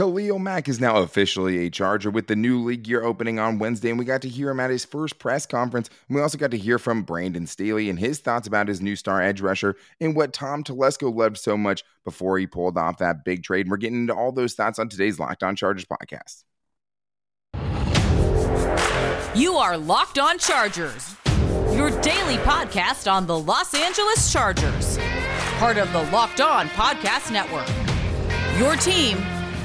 Khalil Mack is now officially a Charger with the new league year opening on Wednesday, and we got to hear him at his first press conference. And we also got to hear from Brandon Staley and his thoughts about his new star edge rusher and what Tom Telesco loved so much before he pulled off that big trade. And we're getting into all those thoughts on today's Locked On Chargers podcast. You are Locked On Chargers, your daily podcast on the Los Angeles Chargers, part of the Locked On Podcast Network. Your team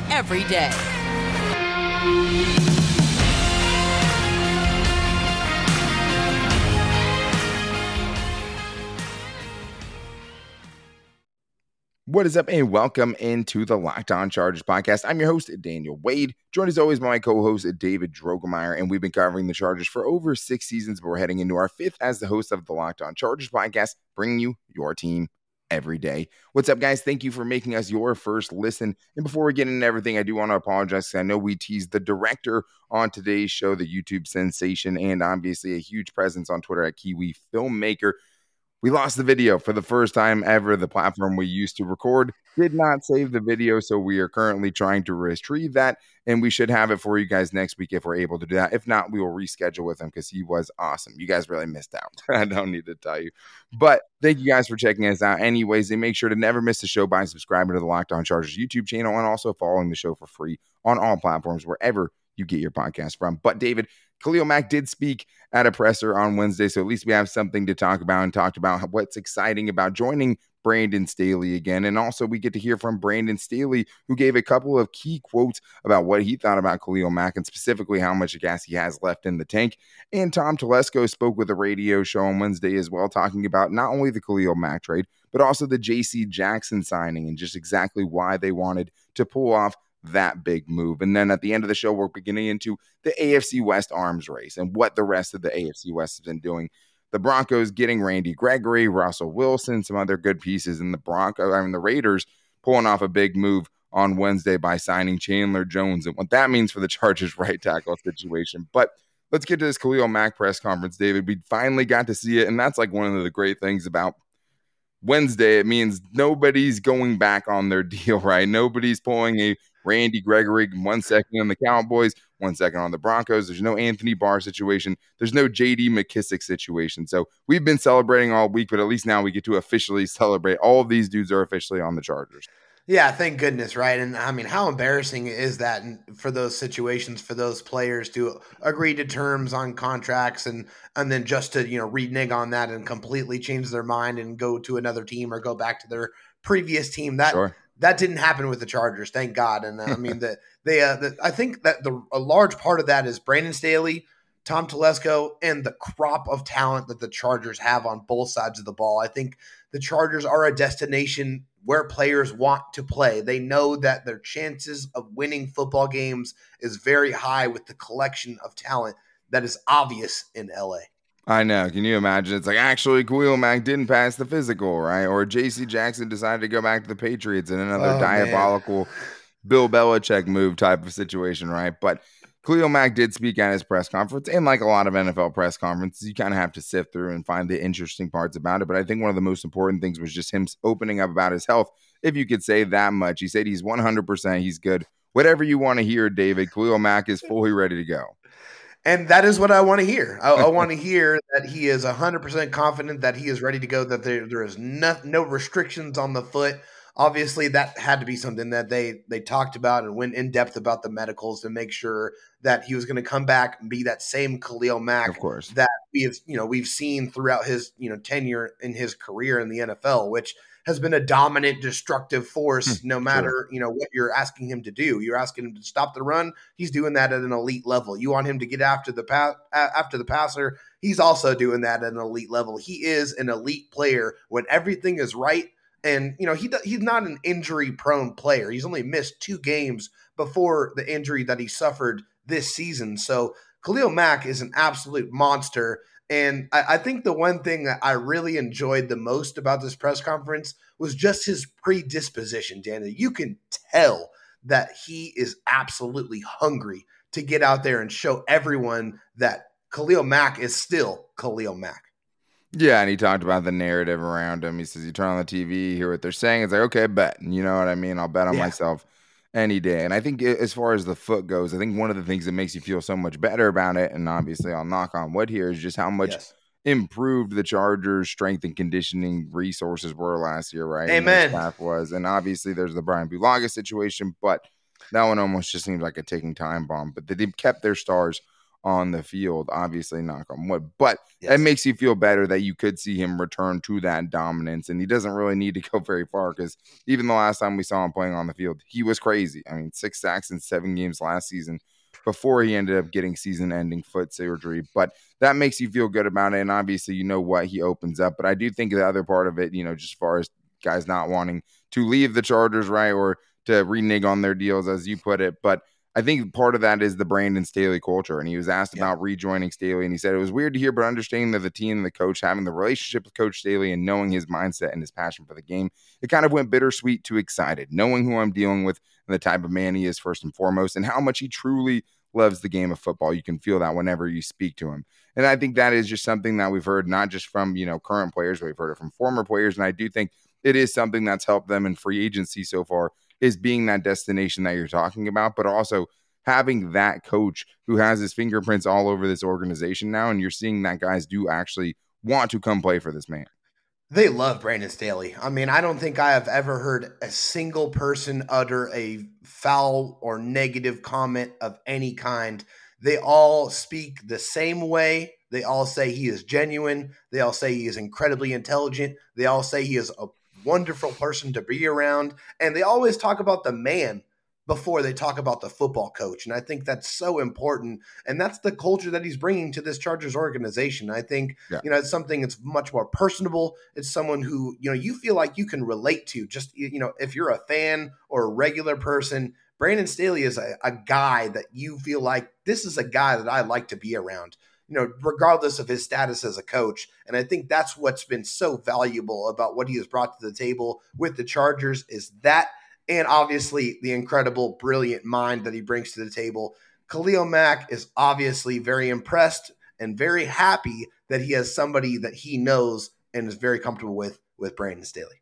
every day. What is up, and welcome into the Locked On Chargers podcast. I'm your host, Daniel Wade, joined as always by my co host, David Drogemeyer, and we've been covering the Chargers for over six seasons, but we're heading into our fifth as the host of the Locked On Chargers podcast, bringing you your team every day. What's up, guys? Thank you for making us your first listen. And before we get into everything, I do want to apologize I know we teased the director on today's show, the YouTube sensation, and obviously a huge presence on Twitter at Kiwi Filmmaker. We lost the video for the first time ever. The platform we used to record did not save the video, so we are currently trying to retrieve that, and we should have it for you guys next week if we're able to do that. If not, we will reschedule with him because he was awesome. You guys really missed out. I don't need to tell you, but thank you guys for checking us out. Anyways, and make sure to never miss the show by subscribing to the Locked On Chargers YouTube channel and also following the show for free on all platforms wherever you get your podcast from. But David, Khalil Mack did speak at a presser on Wednesday, so at least we have something to talk about and talked about what's exciting about joining Brandon Staley again. And also, we get to hear from Brandon Staley, who gave a couple of key quotes about what he thought about Khalil Mack and specifically how much gas he has left in the tank. And Tom Telesco spoke with a radio show on Wednesday as well, talking about not only the Khalil Mack trade, but also the JC Jackson signing and just exactly why they wanted to pull off that big move. And then at the end of the show, we're beginning into the AFC West arms race and what the rest of the AFC West has been doing. The Broncos getting Randy Gregory, Russell Wilson, some other good pieces, and the Bronco, I mean the Raiders pulling off a big move on Wednesday by signing Chandler Jones and what that means for the Chargers right tackle situation. But let's get to this Khalil Mack press conference, David. We finally got to see it, and that's like one of the great things about Wednesday. It means nobody's going back on their deal, right? Nobody's pulling a Randy Gregory one second on the Cowboys, one second on the Broncos. There's no Anthony Barr situation. There's no JD McKissic situation. So we've been celebrating all week, but at least now we get to officially celebrate. All of these dudes are officially on the Chargers. Yeah, thank goodness, right? And I mean, how embarrassing is that for those situations for those players to agree to terms on contracts and and then just to you know renege on that and completely change their mind and go to another team or go back to their previous team? That sure that didn't happen with the Chargers, thank God. And uh, I mean that they, uh, the, I think that the a large part of that is Brandon Staley, Tom Telesco, and the crop of talent that the Chargers have on both sides of the ball. I think the Chargers are a destination where players want to play. They know that their chances of winning football games is very high with the collection of talent that is obvious in LA. I know. Can you imagine? It's like actually Khalil Mack didn't pass the physical, right? Or J.C. Jackson decided to go back to the Patriots in another oh, diabolical man. Bill Belichick move type of situation, right? But Khalil Mack did speak at his press conference, and like a lot of NFL press conferences, you kind of have to sift through and find the interesting parts about it. But I think one of the most important things was just him opening up about his health, if you could say that much. He said he's 100%, he's good. Whatever you want to hear, David, Khalil Mack is fully ready to go. And that is what I want to hear. I, I want to hear that he is 100% confident that he is ready to go, that there, there is no, no restrictions on the foot. Obviously, that had to be something that they they talked about and went in depth about the medicals to make sure that he was going to come back and be that same Khalil Mack, of course, that we have you know we've seen throughout his you know tenure in his career in the NFL, which has been a dominant, destructive force. Hmm, no matter sure. you know what you're asking him to do, you're asking him to stop the run. He's doing that at an elite level. You want him to get after the pass after the passer. He's also doing that at an elite level. He is an elite player when everything is right. And you know he he's not an injury prone player. He's only missed two games before the injury that he suffered this season. So Khalil Mack is an absolute monster. And I, I, think the one thing that I really enjoyed the most about this press conference was just his predisposition, Daniel. You can tell that he is absolutely hungry to get out there and show everyone that Khalil Mack is still Khalil Mack. Yeah, and he talked about the narrative around him. He says, You turn on the TV, you hear what they're saying. It's like, okay, bet. You know what I mean? I'll bet on yeah. myself any day. And I think as far as the foot goes, I think one of the things that makes you feel so much better about it, and obviously I'll knock on wood here, is just how much yes. improved the Chargers' strength and conditioning resources were last year, right? Amen. staff was, and obviously there's the Brian Bulaga situation, but that one almost just seems like a ticking time bomb. But they kept their stars on the field. Obviously, knock on wood, but yes. it makes you feel better that you could see him return to that dominance. And he doesn't really need to go very far because even the last time we saw him playing on the field, he was crazy. I mean, six sacks in seven games last season before he ended up getting season ending foot surgery. But that makes you feel good about it. And obviously, you know what he opens up. But I do think the other part of it, you know, just as far as guys not wanting to leave the Chargers, right, or to renege on their deals, as you put it. But I think part of that is the Brandon Staley culture. And he was asked yeah. about rejoining Staley, and he said it was weird to hear, but understanding that the team and the coach having the relationship with Coach Staley and knowing his mindset and his passion for the game, it kind of went bittersweet to excited, knowing who I'm dealing with and the type of man he is first and foremost, and how much he truly loves the game of football. You can feel that whenever you speak to him. And I think that is just something that we've heard not just from, you know, current players, but we've heard it from former players. And I do think it is something that's helped them in free agency so far is being that destination that you're talking about, but also having that coach who has his fingerprints all over this organization now, and you're seeing that guys do actually want to come play for this man. They love Brandon Staley. I mean, I don't think I have ever heard a single person utter a foul or negative comment of any kind. They all speak the same way. They all say he is genuine. They all say he is incredibly intelligent. They all say he is a wonderful person to be around. And they always talk about the man before they talk about the football coach. And I think that's so important. And that's the culture that he's bringing to this Chargers organization. I think, yeah. you know, it's something that's much more personable. It's someone who, you know, you feel like you can relate to just, you know, if you're a fan or a regular person, Brandon Staley is a, a guy that you feel like this is a guy that I like to be around you know, regardless of his status as a coach. And I think that's what's been so valuable about what he has brought to the table with the Chargers is that and obviously the incredible, brilliant mind that he brings to the table. Khalil Mack is obviously very impressed and very happy that he has somebody that he knows and is very comfortable with with Brandon Staley.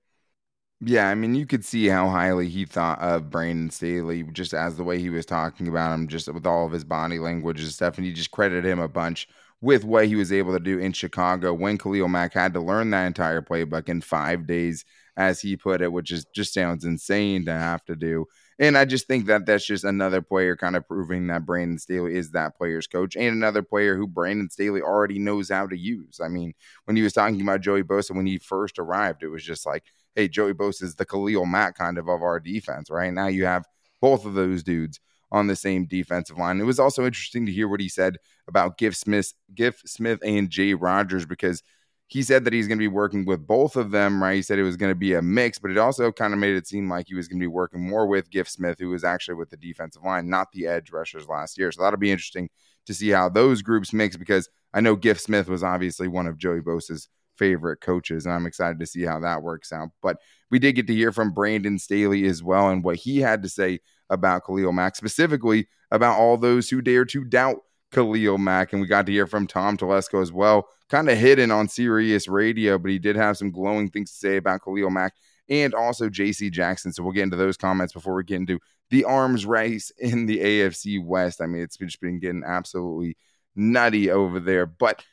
Yeah, I mean, you could see how highly he thought of Brandon Staley just as the way he was talking about him, just with all of his body language and stuff. And he just credited him a bunch with what he was able to do in Chicago when Khalil Mack had to learn that entire playbook in five days as he put it, which is just sounds insane to have to do. And I just think that that's just another player kind of proving that Brandon Staley is that player's coach and another player who Brandon Staley already knows how to use. I mean, when he was talking about Joey Bosa when he first arrived, it was just like, hey, Joey Bosa is the Khalil Mack kind of of our defense, right? Now you have both of those dudes on the same defensive line. It was also interesting to hear what he said about Giff Smith, Giff Smith and Jay Rodgers because – he said that he's going to be working with both of them, right? He said it was going to be a mix, but it also kind of made it seem like he was going to be working more with Giff Smith, who was actually with the defensive line, not the edge rushers last year. So that'll be interesting to see how those groups mix because I know Giff Smith was obviously one of Joey Bosa's favorite coaches, and I'm excited to see how that works out. But we did get to hear from Brandon Staley as well and what he had to say about Khalil Mack, specifically about all those who dare to doubt Khalil Mack. And we got to hear from Tom Telesco as well, kind of hidden on Sirius Radio, but he did have some glowing things to say about Khalil Mack and also JC Jackson. So we'll get into those comments before we get into the arms race in the AFC West. I mean, it's just been getting absolutely nutty over there. But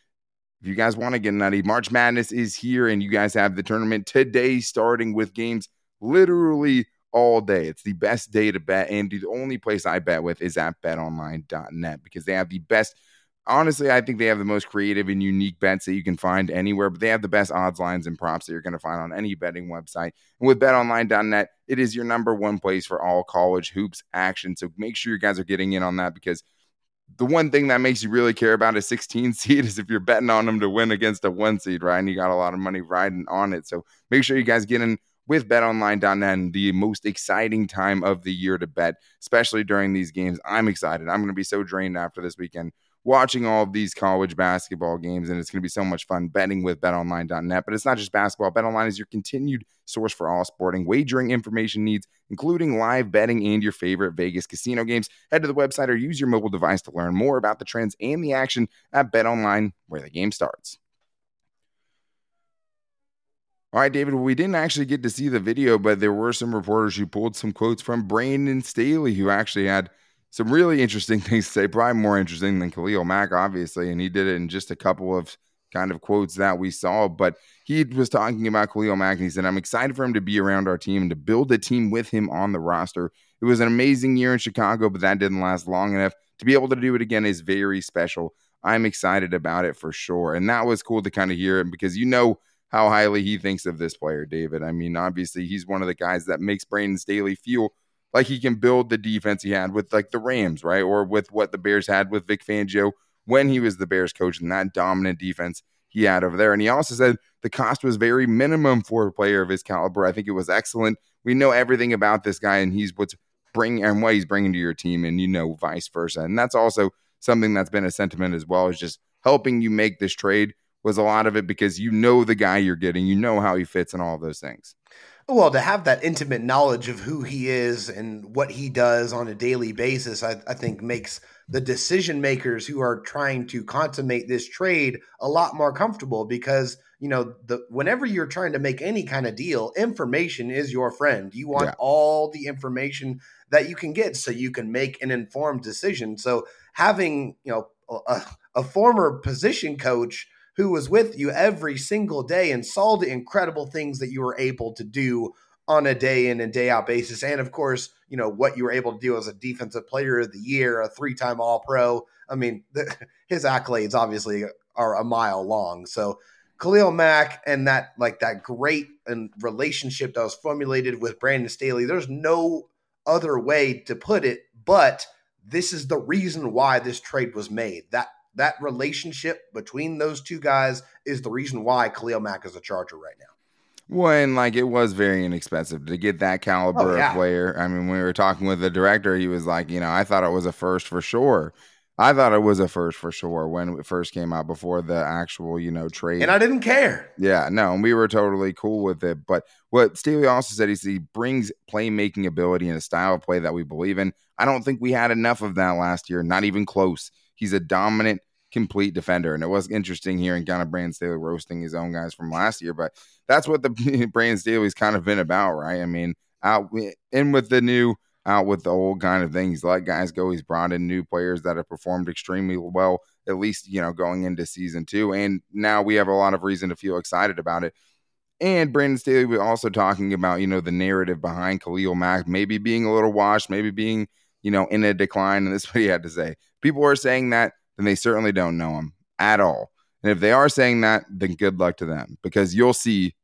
if you guys want to get nutty, March Madness is here, and you guys have the tournament today, starting with games literally all day. It's the best day to bet. And the only place I bet with is at betonline.net because they have the best. Honestly, I think they have the most creative and unique bets that you can find anywhere, but they have the best odds lines and props that you're going to find on any betting website. And with betonline.net, it is your number one place for all college hoops action. So make sure you guys are getting in on that because the one thing that makes you really care about a 16 seed is if you're betting on them to win against a one seed, right? And you got a lot of money riding on it. So make sure you guys get in with betonline.net the most exciting time of the year to bet, especially during these games. I'm excited. I'm going to be so drained after this weekend watching all of these college basketball games, and it's going to be so much fun betting with betonline.net. But it's not just basketball. BetOnline is your continued source for all sporting wagering information needs, including live betting and your favorite Vegas casino games. Head to the website or use your mobile device to learn more about the trends and the action at BetOnline, where the game starts. All right, David. We didn't actually get to see the video, but there were some reporters who pulled some quotes from Brandon Staley, who actually had some really interesting things to say, probably more interesting than Khalil Mack, obviously. And he did it in just a couple of kind of quotes that we saw. But he was talking about Khalil Mack and he said, I'm excited for him to be around our team and to build a team with him on the roster. It was an amazing year in Chicago, but that didn't last long enough. To be able to do it again is very special. I'm excited about it for sure. And that was cool to kind of hear him because you know how highly he thinks of this player, David. I mean, obviously, he's one of the guys that makes Brandon Staley feel like he can build the defense he had with like the Rams, right? Or with what the Bears had with Vic Fangio when he was the Bears coach and that dominant defense he had over there. And he also said the cost was very minimum for a player of his caliber. I think it was excellent. We know everything about this guy and he's what's bringing and what he's bringing to your team and you know vice versa. And that's also something that's been a sentiment as well is just helping you make this trade was a lot of it because you know the guy you're getting, you know how he fits and all those things. Well, to have that intimate knowledge of who he is and what he does on a daily basis, I, I, think makes the decision makers who are trying to consummate this trade a lot more comfortable because you know the whenever you're trying to make any kind of deal, information is your friend. You want yeah. all the information that you can get so you can make an informed decision. So having you know a, a former position coach who was with you every single day and saw the incredible things that you were able to do on a day in and day out basis. And of course, you know, what you were able to do as a defensive player of the year, a three time All Pro. I mean, the, his accolades obviously are a mile long. So, Khalil Mack and that like that great and relationship that was formulated with Brandon Staley, there's no other way to put it, but this is the reason why this trade was made. That that relationship between those two guys is the reason why Khalil Mack is a Charger right now. Well, and like it was very inexpensive to get that caliber oh, yeah. of player. I mean, when we were talking with the director, he was like, you know, I thought it was a first for sure. I thought it was a first for sure when it first came out before the actual, you know, trade. And I didn't care. Yeah, no, and we were totally cool with it. But what Staley also said is he brings playmaking ability and a style of play that we believe in. I don't think we had enough of that last year, not even close. He's a dominant complete defender. And it was interesting hearing kind of Brandon Staley roasting his own guys from last year, but that's what the Brandon Staley's kind of been about, right? I mean, out in with the new, out with the old kind of thing. He's let guys go. He's brought in new players that have performed extremely well, at least, you know, going into season two. And now we have a lot of reason to feel excited about it. And Brandon Staley was also talking about, you know, the narrative behind Khalil Mack maybe being a little washed, maybe being, you know, in a decline. And this is what he had to say. People are saying that then they certainly don't know him at all. And if they are saying that, then good luck to them because you'll see,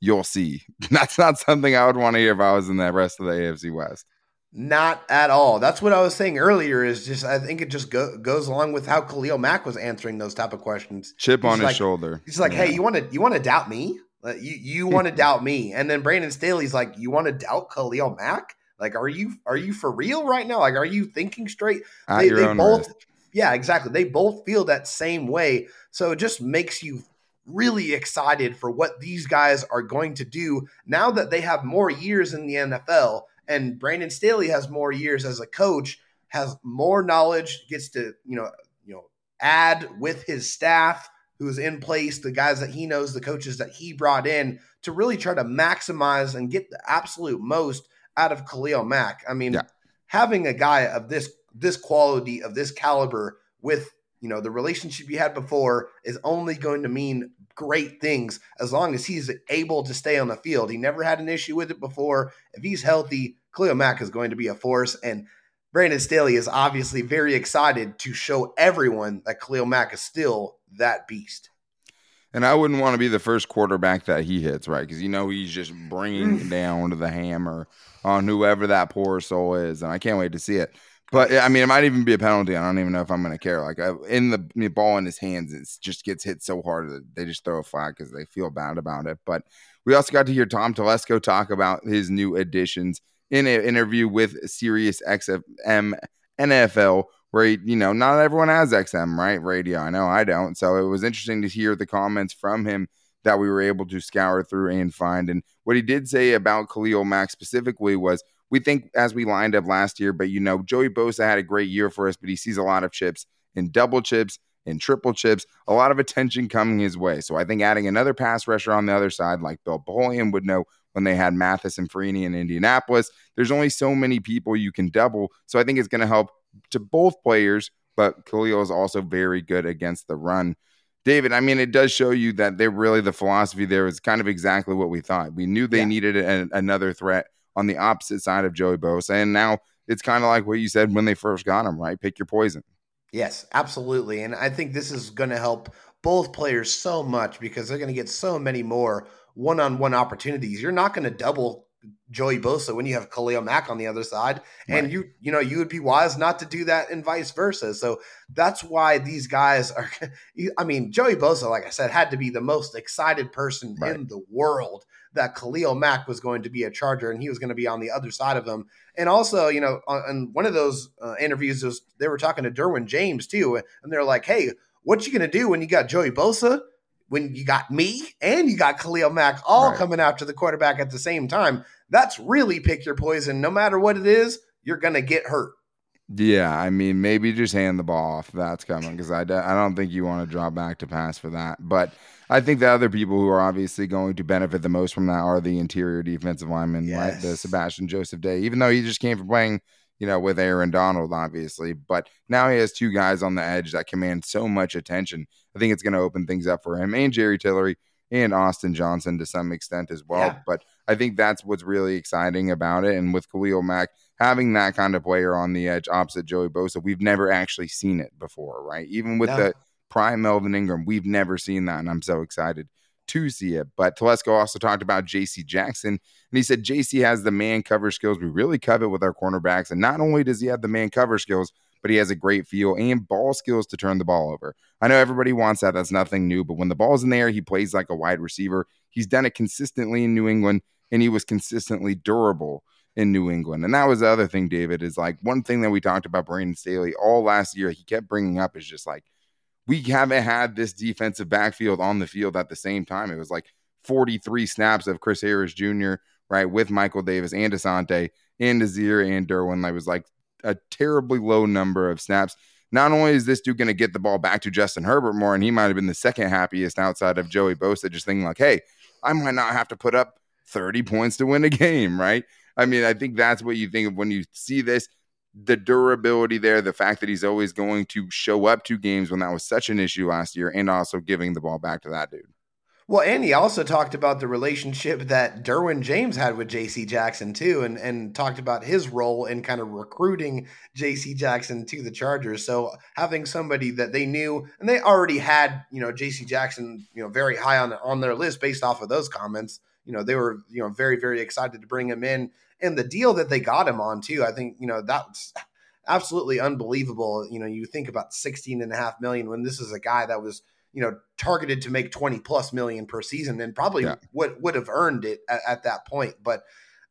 you'll see. That's not something I would want to hear if I was in the rest of the AFC West. Not at all. That's what I was saying earlier. Is just I think it just go, goes along with how Khalil Mack was answering those type of questions. Chip he's on like, his shoulder. He's like, yeah. "Hey, you want to you want to doubt me? Like, you you want to doubt me?" And then Brandon Staley's like, "You want to doubt Khalil Mack? Like, are you are you for real right now? Like, are you thinking straight?" At they, they both risk. Yeah, exactly. They both feel that same way. So it just makes you really excited for what these guys are going to do now that they have more years in the NFL and Brandon Staley has more years as a coach, has more knowledge, gets to, you know, you know, add with his staff who's in place, the guys that he knows, the coaches that he brought in to really try to maximize and get the absolute most out of Khalil Mack. I mean, yeah. having a guy of this this quality of this caliber with you know the relationship you had before is only going to mean great things as long as he's able to stay on the field. He never had an issue with it before. If he's healthy, Khalil Mack is going to be a force. And Brandon Staley is obviously very excited to show everyone that Khalil Mack is still that beast. And I wouldn't want to be the first quarterback that he hits, right? Because you know he's just bringing mm. down the hammer on whoever that poor soul is, and I can't wait to see it. But I mean, it might even be a penalty. I don't even know if I'm going to care. Like in the, the, ball in his hands, it just gets hit so hard that they just throw a flag because they feel bad about it. But we also got to hear Tom Telesco talk about his new additions in an interview with Sirius XM NFL, where you know, not everyone has XM right radio. I know I don't. So it was interesting to hear the comments from him that we were able to scour through and find. And what he did say about Khalil Mack specifically was we think as we lined up last year, but you know, Joey Bosa had a great year for us, but he sees a lot of chips and double chips in triple chips, a lot of attention coming his way. So I think adding another pass rusher on the other side, like Bill Polian would know when they had Mathis and Freeney in Indianapolis, there's only so many people you can double. So I think it's going to help to both players, but Khalil is also very good against the run. David, I mean, it does show you that they're really the philosophy there is kind of exactly what we thought. We knew they yeah. needed a, another threat on the opposite side of Joey Bosa, and now it's kind of like what you said when they first got him, right? Pick your poison. Yes, absolutely. And I think this is going to help both players so much because they're going to get so many more one on one opportunities. You're not going to double Joey Bosa when you have Khalil Mack on the other side. Right. And you, you know, you would be wise not to do that and vice versa. So that's why these guys are, I mean, Joey Bosa, like I said, had to be the most excited person right. in the world that Khalil Mack was going to be a Charger and he was going to be on the other side of him. And also, you know, on, one of those uh, interviews, was, they were talking to Derwin James too, and they're like, "Hey, what you going to do when you got Joey Bosa?" When you got me and you got Khalil Mack all right. coming after the quarterback at the same time, that's really pick your poison. No matter what it is, you're going to get hurt. Yeah, I mean, maybe just hand the ball off that's coming because I, I don't think you want to drop back to pass for that. But I think the other people who are obviously going to benefit the most from that are the interior defensive linemen, yes. right? The Sebastian Joseph Day, even though he just came from playing, you know, with Aaron Donald, obviously. But now he has two guys on the edge that command so much attention. I think it's going to open things up for him and Jerry Tillery and Austin Johnson to some extent as well. Yeah. But I think that's what's really exciting about it. And with Khalil Mack having that kind of player on the edge opposite Joey Bosa, we've never actually seen it before, right? Even with no. the prime Melvin Ingram, we've never seen that. And I'm so excited to see it. But Telesco also talked about JC Jackson, and he said JC has the man cover skills we really covet with our cornerbacks. And not only does he have the man cover skills, but he has a great feel and ball skills to turn the ball over. I know everybody wants that. That's nothing new. But when the ball's in the air, he plays like a wide receiver. He's done it consistently in New England, and he was consistently durable in New England. And that was the other thing, David, is like one thing that we talked about Brandon Staley all last year, he kept bringing up is just like, we haven't had this defensive backfield on the field at the same time. It was like 43 snaps of Chris Harris Jr., right, with Michael Davis and Asante and Desir and Derwin. That was like a terribly low number of snaps. Not only is this dude going to get the ball back to Justin Herbert more, and he might have been the second happiest outside of Joey Bosa, just thinking like, hey, I might not have to put up 30 points to win a game, right? I mean, I think that's what you think of when you see this the durability there, the fact that he's always going to show up to games when that was such an issue last year, and also giving the ball back to that dude. Well, and he also talked about the relationship that Derwin James had with JC Jackson too, and and talked about his role in kind of recruiting JC Jackson to the Chargers. So having somebody that they knew and they already had, you know, JC Jackson, you know, very high on on their list based off of those comments. You know, they were, you know, very, very excited to bring him in. And the deal that they got him on too, I think, you know, that's absolutely unbelievable. You know, you think about 16 and a half million when this is a guy that was you know, targeted to make 20 plus million per season and probably yeah. would, would have earned it at, at, that point. But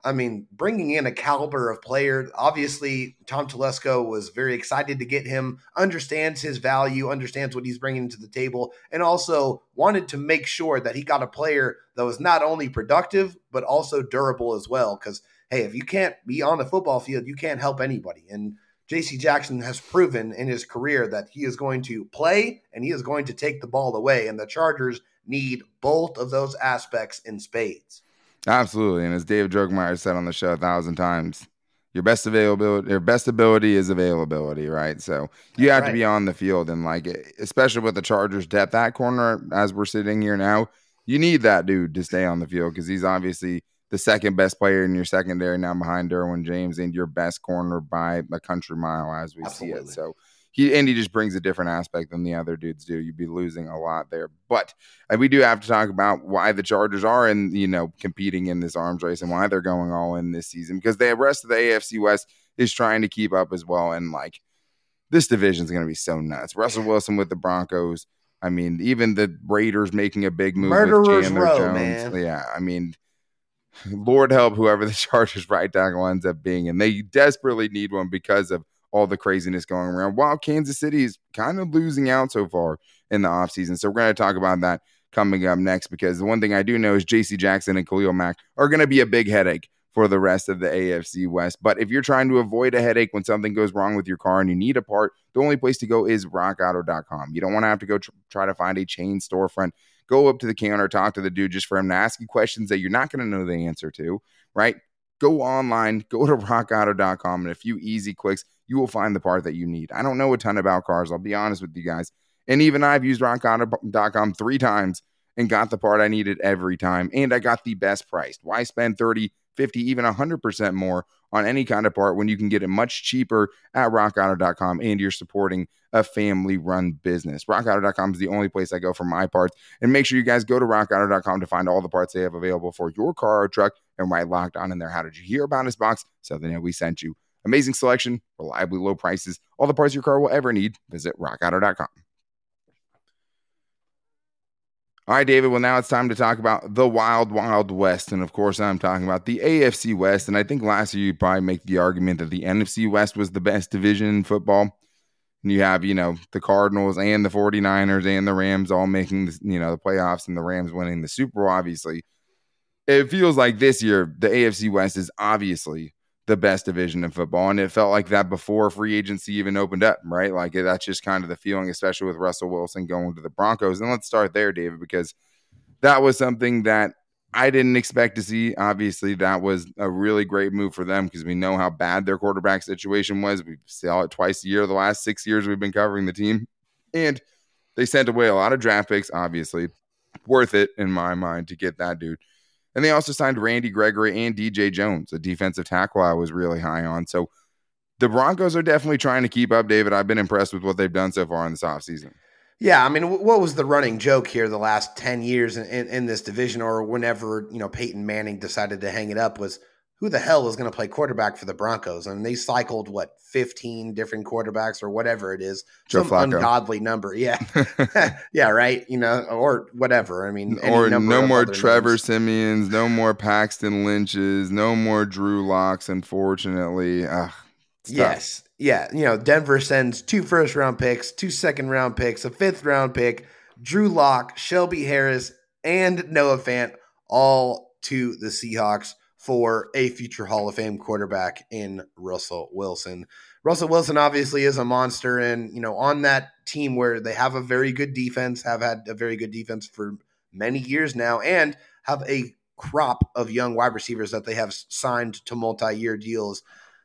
I mean, bringing in a caliber of player, obviously Tom Telesco was very excited to get him, understands his value, understands what he's bringing to the table, and also wanted to make sure that he got a player that was not only productive, but also durable as well. Because, hey, if you can't be on the football field, you can't help anybody. And JC Jackson has proven in his career that he is going to play and he is going to take the ball away. And the Chargers need both of those aspects in spades. Absolutely. And as Dave Drogemeyer said on the show a thousand times, your best availability, your best ability is availability, right? So you have right. to be on the field and like, especially with the Chargers depth that corner as we're sitting here now, you need that dude to stay on the field because he's obviously – the second best player in your secondary now behind Derwin James and your best corner by a country mile as we Absolutely. see it. So he and he just brings a different aspect than the other dudes do. You'd be losing a lot there. But we do have to talk about why the Chargers are in, you know, competing in this arms race and why they're going all in this season because the rest of the AFC West is trying to keep up as well. And like this division is going to be so nuts. Russell Wilson with the Broncos. I mean, even the Raiders making a big move Murderers with Chandler Row, Jones. Man. Yeah, I mean, Lord help whoever the Chargers right tackle ends up being. And they desperately need one because of all the craziness going around. While Kansas City is kind of losing out so far in the offseason. So we're going to talk about that coming up next because the one thing I do know is JC Jackson and Khalil Mack are going to be a big headache for the rest of the AFC West. But if you're trying to avoid a headache when something goes wrong with your car and you need a part, the only place to go is rockauto.com. You don't want to have to go tr- try to find a chain storefront. Go up to the counter, talk to the dude just for him to ask you questions that you're not going to know the answer to, right? Go online, go to rockauto.com. and a few easy clicks, you will find the part that you need. I don't know a ton about cars. I'll be honest with you guys. And even I've used rockauto.com three times and got the part I needed every time. And I got the best price. Why spend 30 50, even 100% more on any kind of part when you can get it much cheaper at rockauto.com and you're supporting a family run business. Rockauto.com is the only place I go for my parts. And make sure you guys go to rockauto.com to find all the parts they have available for your car or truck and write locked on in there. How did you hear about this box? So they know we sent you. Amazing selection, reliably low prices, all the parts your car will ever need. Visit rockauto.com. All right, David. Well, now it's time to talk about the Wild Wild West. And of course, I'm talking about the AFC West. And I think last year you'd probably make the argument that the NFC West was the best division in football. And you have, you know, the Cardinals and the 49ers and the Rams all making, you know, the playoffs and the Rams winning the Super Bowl, obviously. It feels like this year, the AFC West is obviously the best division in football. And it felt like that before free agency even opened up, right? Like eh, that's just kind of the feeling, especially with Russell Wilson going to the Broncos. And let's start there, David, because that was something that I didn't expect to see. Obviously, that was a really great move for them because we know how bad their quarterback situation was. We saw it twice a year the last six years we've been covering the team. And they sent away a lot of draft picks, obviously. Worth it in my mind to get that dude. And they also signed Randy Gregory and DJ Jones, a defensive tackle I was really high on. So the Broncos are definitely trying to keep up, David. I've been impressed with what they've done so far in this offseason. Yeah, I mean, what was the running joke here the last 10 years in, in, in this division or whenever, you know, Peyton Manning decided to hang it up was – who the hell is going to play quarterback for the Broncos? I and mean, they cycled what 15 different quarterbacks or whatever it is, Joe some Flacco. ungodly number. Yeah. yeah, right, you know, or whatever. I mean, or no more Trevor names. Siemians, no more Paxton Lynch's, no more Drew Locks unfortunately. Ugh, yes. Yeah, you know, Denver sends two first round picks, two second round picks, a fifth round pick, Drew Lock, Shelby Harris, and Noah Fant all to the Seahawks for a future Hall of Fame quarterback in Russell Wilson. Russell Wilson obviously is a monster, and you know, on that team where they have a very good defense, have had a very good defense for many years now, and have a crop of young wide receivers that they have signed to multi-year deals.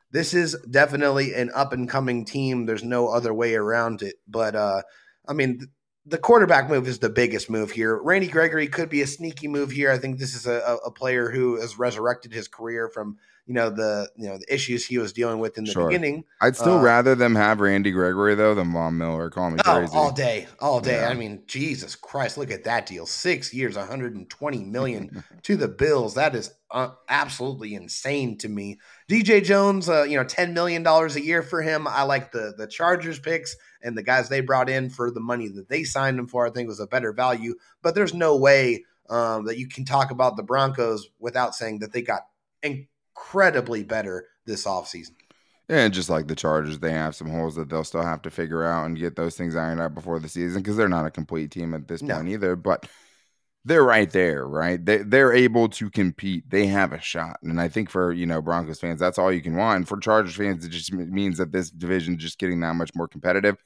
This is definitely an up and coming team. There's no other way around it. But uh, I mean, the quarterback move is the biggest move here. Randy Gregory could be a sneaky move here. I think this is a, a player who has resurrected his career from you know the you know the issues he was dealing with in the sure. beginning. I'd still uh, rather them have Randy Gregory though than Von Miller. Call me oh, crazy. All day, all day. Yeah. I mean, Jesus Christ, look at that deal. Six years, 120 million to the Bills. That is uh, absolutely insane to me. DJ Jones, uh, you know, 10 million dollars a year for him. I like the the Chargers picks and the guys they brought in for the money that they signed him for, I think was a better value. But there's no way um, that you can talk about the Broncos without saying that they got incredibly better this offseason. And just like the Chargers, they have some holes that they'll still have to figure out and get those things ironed out before the season because they're not a complete team at this no. point either. But they're right there, right? They they're able to compete. They have a shot, and I think for you know Broncos fans, that's all you can want. For Chargers fans, it just means that this division just getting that much more competitive.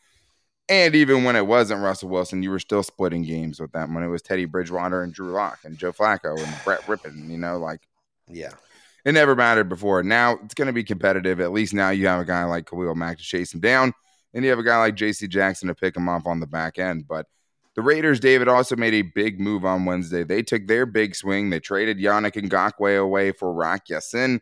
And even when it wasn't Russell Wilson, you were still splitting games with them when it was Teddy Bridgewater and Drew Lock and Joe Flacco and Brett Rypien, you know, like yeah. It never mattered before. Now it's going to be competitive. At least now you have a guy like Khalil Mack to chase him down, and you have a guy like J.C. Jackson to pick him up on the back end. But the Raiders, David, also made a big move on Wednesday. They took their big swing. They traded Yannick Ngakoue away for Rock Ya-Sin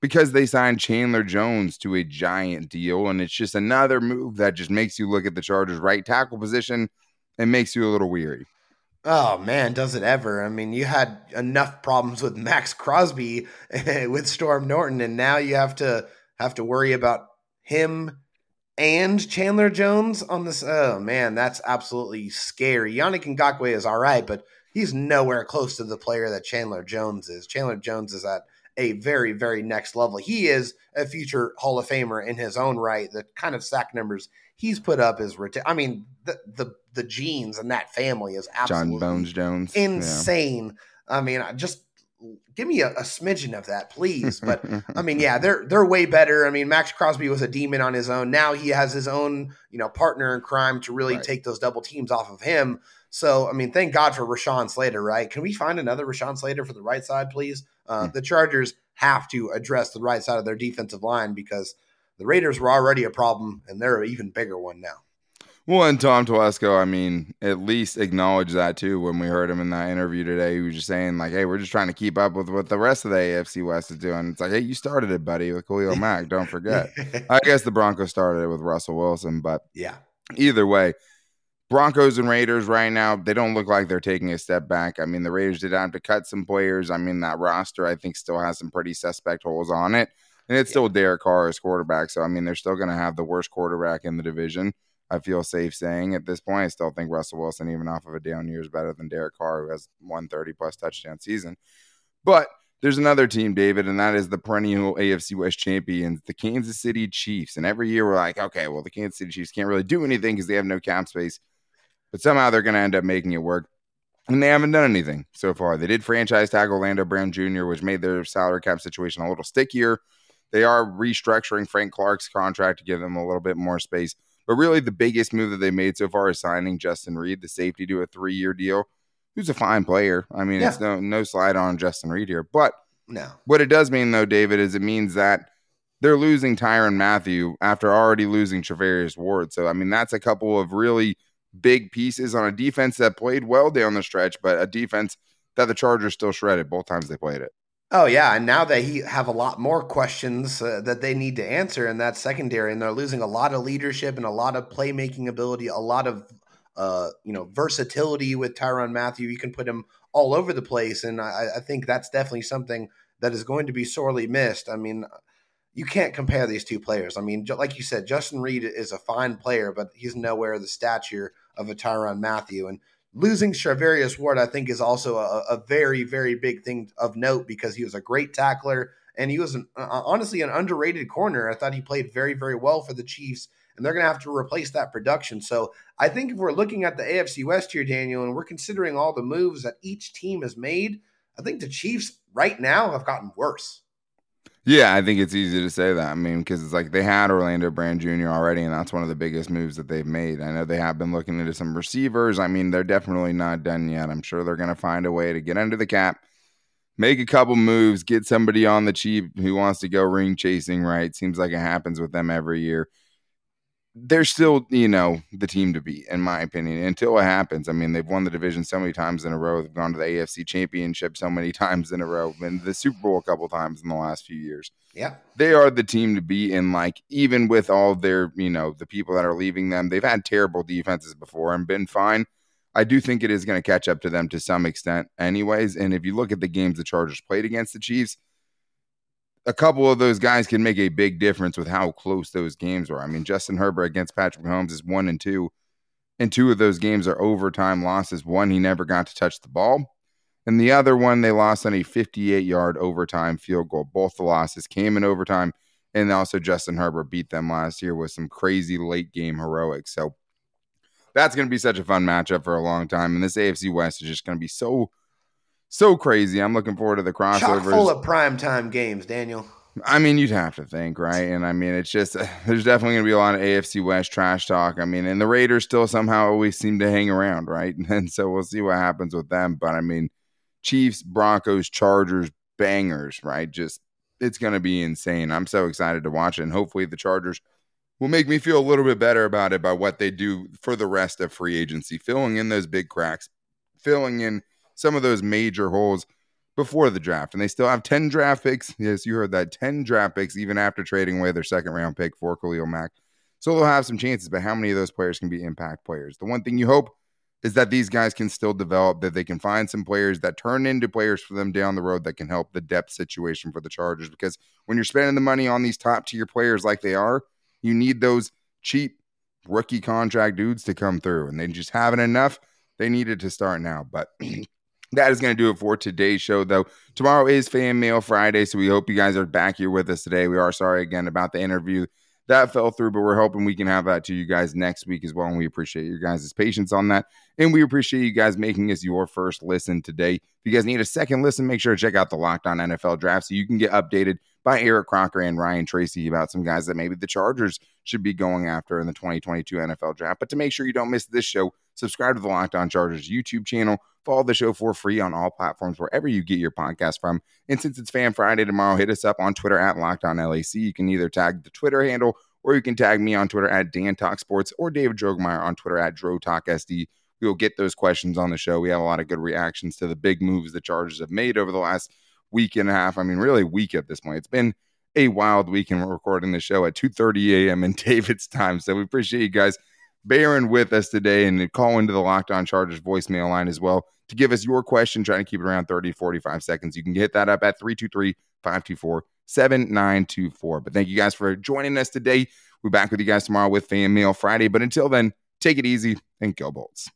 because they signed Chandler Jones to a giant deal. And it's just another move that just makes you look at the Chargers' right tackle position and makes you a little weary. Oh man, does it ever? I mean, you had enough problems with Maxx Crosby with Storm Norton, and now you have to have to worry about him and Chandler Jones on this. Oh man, that's absolutely scary. Yannick Ngakoue is all right, but he's nowhere close to the player that Chandler Jones is. Chandler Jones is at a very, very next level. He is a future Hall of Famer in his own right. The kind of sack numbers he's put up is I mean, the the the genes and that family is absolutely John Bones Jones insane. Yeah. I mean, just give me a, a, smidgen of that, please. But I mean, yeah, they're they're way better. I mean, Maxx Crosby was a demon on his own. Now he has his own, you know, partner in crime to really right. take those double teams off of him. So I mean, thank God for Rashawn Slater, right? Can we find another Rashawn Slater for the right side, please? Uh, mm. The Chargers have to address the right side of their defensive line because the Raiders were already a problem, and they're an even bigger one now. Well, and Tom Telesco, I mean, at least acknowledged that too when we heard him in that interview today. He was just saying, like, hey, we're just trying to keep up with what the rest of the AFC West is doing. It's like, hey, you started it, buddy, with Khalil Mack. Don't forget. I guess the Broncos started it with Russell Wilson, but yeah. Either way, Broncos and Raiders right now, they don't look like they're taking a step back. I mean, the Raiders did have to cut some players. I mean, that roster, I think, still has some pretty suspect holes on it. And it's yeah. still Derek Carr as quarterback. So, I mean, they're still going to have the worst quarterback in the division. I feel safe saying at this point. I still think Russell Wilson, even off of a down year, is better than Derek Carr, who has 130 plus touchdown season. But there's another team, David, and that is the perennial AFC West champions, the Kansas City Chiefs. And every year we're like, okay, well, the Kansas City Chiefs can't really do anything because they have no cap space, but somehow they're going to end up making it work. And they haven't done anything so far. They did franchise tag Orlando Brown Jr., which made their salary cap situation a little stickier. They are restructuring Frank Clark's contract to give them a little bit more space. But really, the biggest move that they made so far is signing Justin Reid, the safety, to a three year deal. Who's a fine player. I mean, yeah. it's no no slide on Justin Reid here. But no. What it does mean, though, David, is it means that they're losing Tyrann Mathieu after already losing Charvarius Ward. So, I mean, that's a couple of really big pieces on a defense that played well down the stretch, but a defense that the Chargers still shredded both times they played it. Oh yeah, and now they have a lot more questions uh, that they need to answer in that secondary, and they're losing a lot of leadership and a lot of playmaking ability, a lot of uh, you know versatility with Tyrann Mathieu. You can put him all over the place, and I, I think that's definitely something that is going to be sorely missed. I mean, you can't compare these two players. I mean, like you said, Justin Reid is a fine player, but he's nowhere the stature of a Tyrann Mathieu, and losing Charvarius Ward, I think, is also a, a, very, very big thing of note because he was a great tackler and he was an, uh, honestly an underrated corner. I thought he played very, very well for the Chiefs, and they're going to have to replace that production. So I think if we're looking at the AFC West here, Daniel, and we're considering all the moves that each team has made, I think the Chiefs right now have gotten worse. Yeah, I think it's easy to say that. I mean, because it's like they had Orlando Brown Jr. already, and that's one of the biggest moves that they've made. I know they have been looking into some receivers. I mean, they're definitely not done yet. I'm sure they're going to find a way to get under the cap, make a couple moves, get somebody on the cheap who wants to go ring chasing, right? Seems like it happens with them every year they're still, you know, the team to beat, in my opinion, until it happens. I mean, they've won the division so many times in a row. They've gone to the AFC championship so many times in a row, and the Super Bowl a couple times in the last few years. Yeah. They are the team to beat. And like, even with all their, you know, the people that are leaving them, they've had terrible defenses before and been fine. I do think it is going to catch up to them to some extent, anyways. And if you look at the games the Chargers played against the Chiefs, a couple of those guys can make a big difference with how close those games are. I mean, Justin Herbert against Patrick Mahomes is one and two, and two of those games are overtime losses. One, he never got to touch the ball, and the other one, they lost on a 58 yard overtime field goal. Both the losses came in overtime, and also Justin Herbert beat them last year with some crazy late game heroics. So that's going to be such a fun matchup for a long time, and this AFC West is just going to be so so crazy. I'm looking forward to the crossovers. Chock full of primetime games, Daniel. I mean, you'd have to think, right? And I mean, it's just there's definitely going to be a lot of AFC West trash talk. I mean, and the Raiders still somehow always seem to hang around, right? And so we'll see what happens with them. But I mean, Chiefs, Broncos, Chargers, bangers, right? Just it's going to be insane. I'm so excited to watch it, and hopefully the Chargers will make me feel a little bit better about it by what they do for the rest of free agency, filling in those big cracks, filling in some of those major holes before the draft. And they still have 10 draft picks. Yes, you heard that 10 draft picks, even after trading away their second round pick for Khalil Mack. So they'll have some chances, but how many of those players can be impact players? The one thing you hope is that these guys can still develop, that they can find some players that turn into players for them down the road that can help the depth situation for the Chargers. Because when you're spending the money on these top tier players like they are, you need those cheap rookie contract dudes to come through. And they just haven't enough. They needed to start now. But that is going to do it for today's show, though. Tomorrow is Fan Mail Friday, so we hope you guys are back here with us today. We are sorry again about the interview that fell through, but we're hoping we can have that to you guys next week as well. And we appreciate your guys' patience on that. And we appreciate you guys making us your first listen today. If you guys need a second listen, make sure to check out the Locked On NFL draft so you can get updated by Eric Crocker and Ryan Tracy about some guys that maybe the Chargers should be going after in the 2022 NFL draft. But to make sure you don't miss this show, subscribe to the Locked On Chargers YouTube channel. Follow the show for free on all platforms wherever you get your podcast from. And since it's Fan Friday tomorrow, hit us up on Twitter at Locked On LAC. You can either tag the Twitter handle or you can tag me on Twitter at Dan Talk Sports or David Drogemeyer on Twitter at DroTalkSD. We will get those questions on the show. We have a lot of good reactions to the big moves the Chargers have made over the last week and a half. I mean, really week at this point. It's been a wild week, and we're recording the show at 2:30 a.m. in David's time. So we appreciate you guys bearing with us today and call into the Locked On Chargers voicemail line as well to give us your question. Trying to keep it around 30, 45 seconds. You can hit that up at 323 524 7924. But thank you guys for joining us today. We're back with you guys tomorrow with Fan Mail Friday. But until then, take it easy and go Bolts.